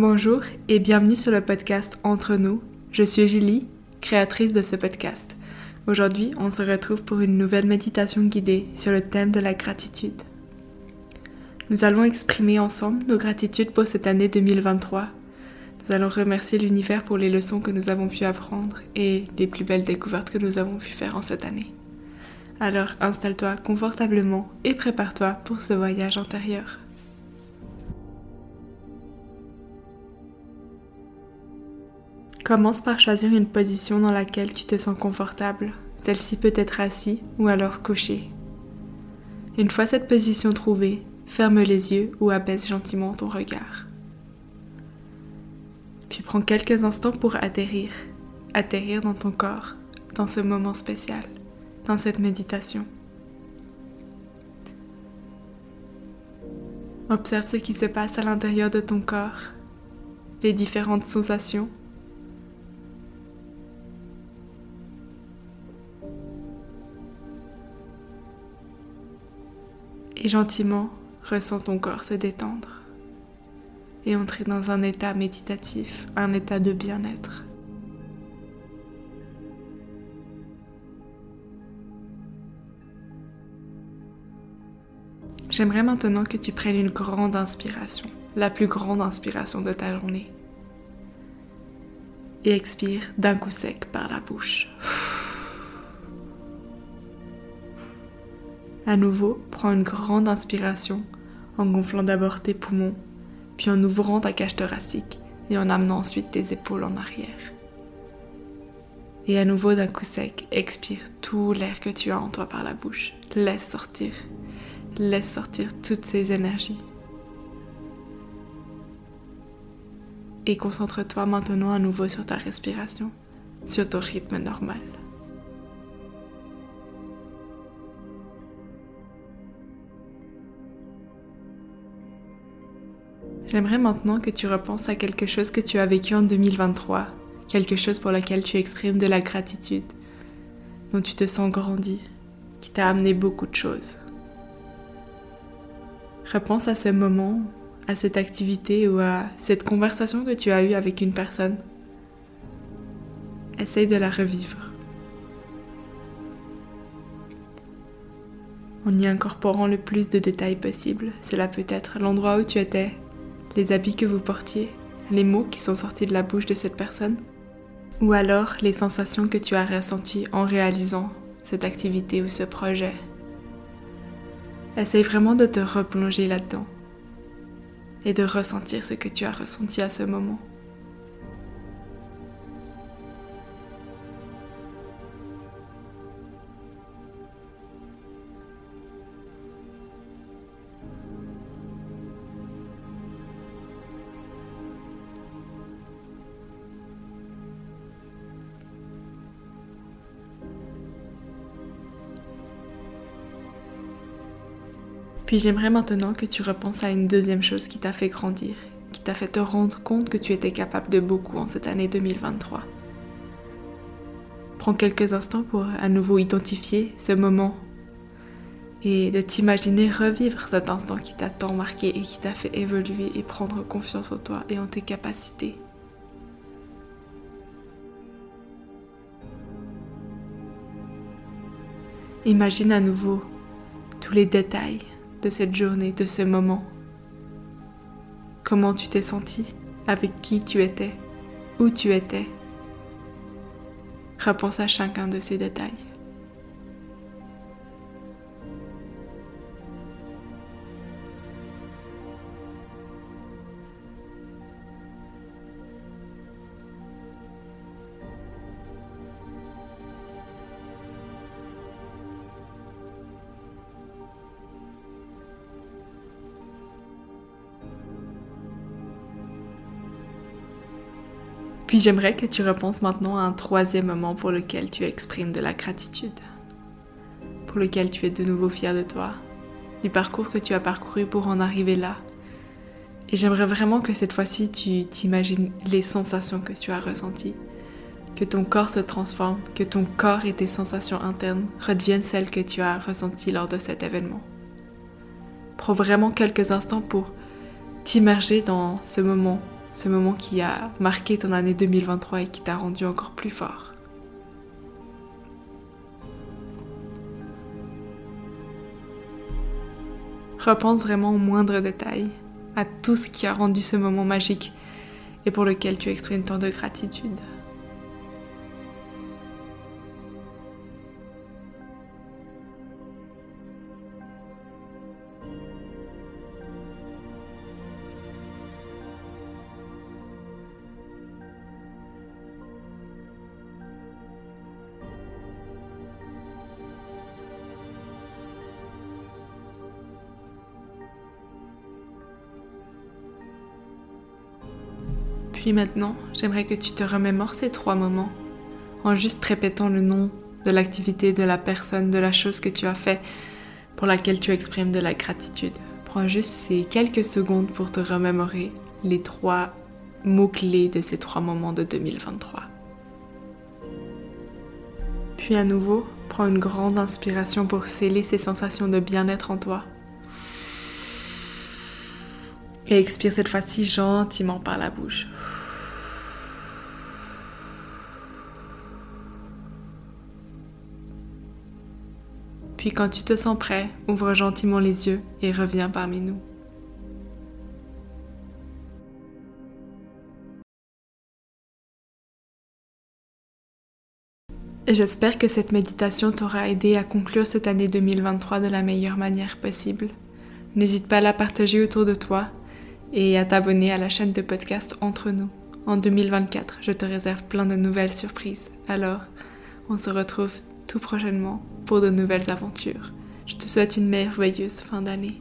Bonjour et bienvenue sur le podcast Entre nous. Je suis Julie, créatrice de ce podcast. Aujourd'hui, on se retrouve pour une nouvelle méditation guidée sur le thème de la gratitude. Nous allons exprimer ensemble nos gratitudes pour cette année 2023. Nous allons remercier l'univers pour les leçons que nous avons pu apprendre et les plus belles découvertes que nous avons pu faire en cette année. Alors installe-toi confortablement et prépare-toi pour ce voyage intérieur. Commence par choisir une position dans laquelle tu te sens confortable. Celle-ci peut être assis ou alors couché. Une fois cette position trouvée, ferme les yeux ou abaisse gentiment ton regard. Puis prends quelques instants pour atterrir, atterrir dans ton corps, dans ce moment spécial, dans cette méditation. Observe ce qui se passe à l'intérieur de ton corps, les différentes sensations et gentiment ressens ton corps se détendre et entrer dans un état méditatif, un état de bien-être. J'aimerais maintenant que tu prennes une grande inspiration, la plus grande inspiration de ta journée. Et expire d'un coup sec par la bouche. À nouveau, prends une grande inspiration en gonflant d'abord tes poumons, puis en ouvrant ta cage thoracique et en amenant ensuite tes épaules en arrière. Et à nouveau d'un coup sec, expire tout l'air que tu as en toi par la bouche. Laisse sortir. Laisse sortir toutes ces énergies. Et concentre-toi maintenant à nouveau sur ta respiration, sur ton rythme normal. J'aimerais maintenant que tu repenses à quelque chose que tu as vécu en 2023, quelque chose pour lequel tu exprimes de la gratitude, dont tu te sens grandi, qui t'a amené beaucoup de choses. Repense à ce moment, à cette activité ou à cette conversation que tu as eue avec une personne. Essaye de la revivre. En y incorporant le plus de détails possible, cela peut être l'endroit où tu étais, les habits que vous portiez, les mots qui sont sortis de la bouche de cette personne, ou alors les sensations que tu as ressenties en réalisant cette activité ou ce projet. Essaye vraiment de te replonger là-dedans et de ressentir ce que tu as ressenti à ce moment. Puis j'aimerais maintenant que tu repenses à une deuxième chose qui t'a fait grandir, qui t'a fait te rendre compte que tu étais capable de beaucoup en cette année 2023. Prends quelques instants pour à nouveau identifier ce moment et de t'imaginer revivre cet instant qui t'a tant marqué et qui t'a fait évoluer et prendre confiance en toi et en tes capacités. Imagine à nouveau tous les détails de cette journée, de ce moment. Comment tu t'es senti, avec qui tu étais, où tu étais? Repense à chacun de ces détails. Puis j'aimerais que tu repenses maintenant à un troisième moment pour lequel tu exprimes de la gratitude, pour lequel tu es de nouveau fier de toi, du parcours que tu as parcouru pour en arriver là. Et j'aimerais vraiment que cette fois-ci tu t'imagines les sensations que tu as ressenties, que ton corps se transforme, que ton corps et tes sensations internes redeviennent celles que tu as ressenties lors de cet événement. Prends vraiment quelques instants pour t'immerger dans ce moment ce moment qui a marqué ton année 2023 et qui t'a rendu encore plus fort. Repense vraiment aux moindres détails, à tout ce qui a rendu ce moment magique et pour lequel tu exprimes tant de gratitude. Maintenant, j'aimerais que tu te remémores ces trois moments en juste répétant le nom de l'activité, de la personne, de la chose que tu as fait pour laquelle tu exprimes de la gratitude. Prends juste ces quelques secondes pour te remémorer les trois mots-clés de ces trois moments de 2023. Puis à nouveau, prends une grande inspiration pour sceller ces sensations de bien-être en toi. Et expire cette fois-ci gentiment par la bouche. Puis quand tu te sens prêt, ouvre gentiment les yeux et reviens parmi nous. J'espère que cette méditation t'aura aidé à conclure cette année 2023 de la meilleure manière possible. N'hésite pas à la partager autour de toi et à t'abonner à la chaîne de podcast Entre nous. En 2024, je te réserve plein de nouvelles surprises. Alors, on se retrouve tout prochainement pour de nouvelles aventures. Je te souhaite une merveilleuse fin d'année.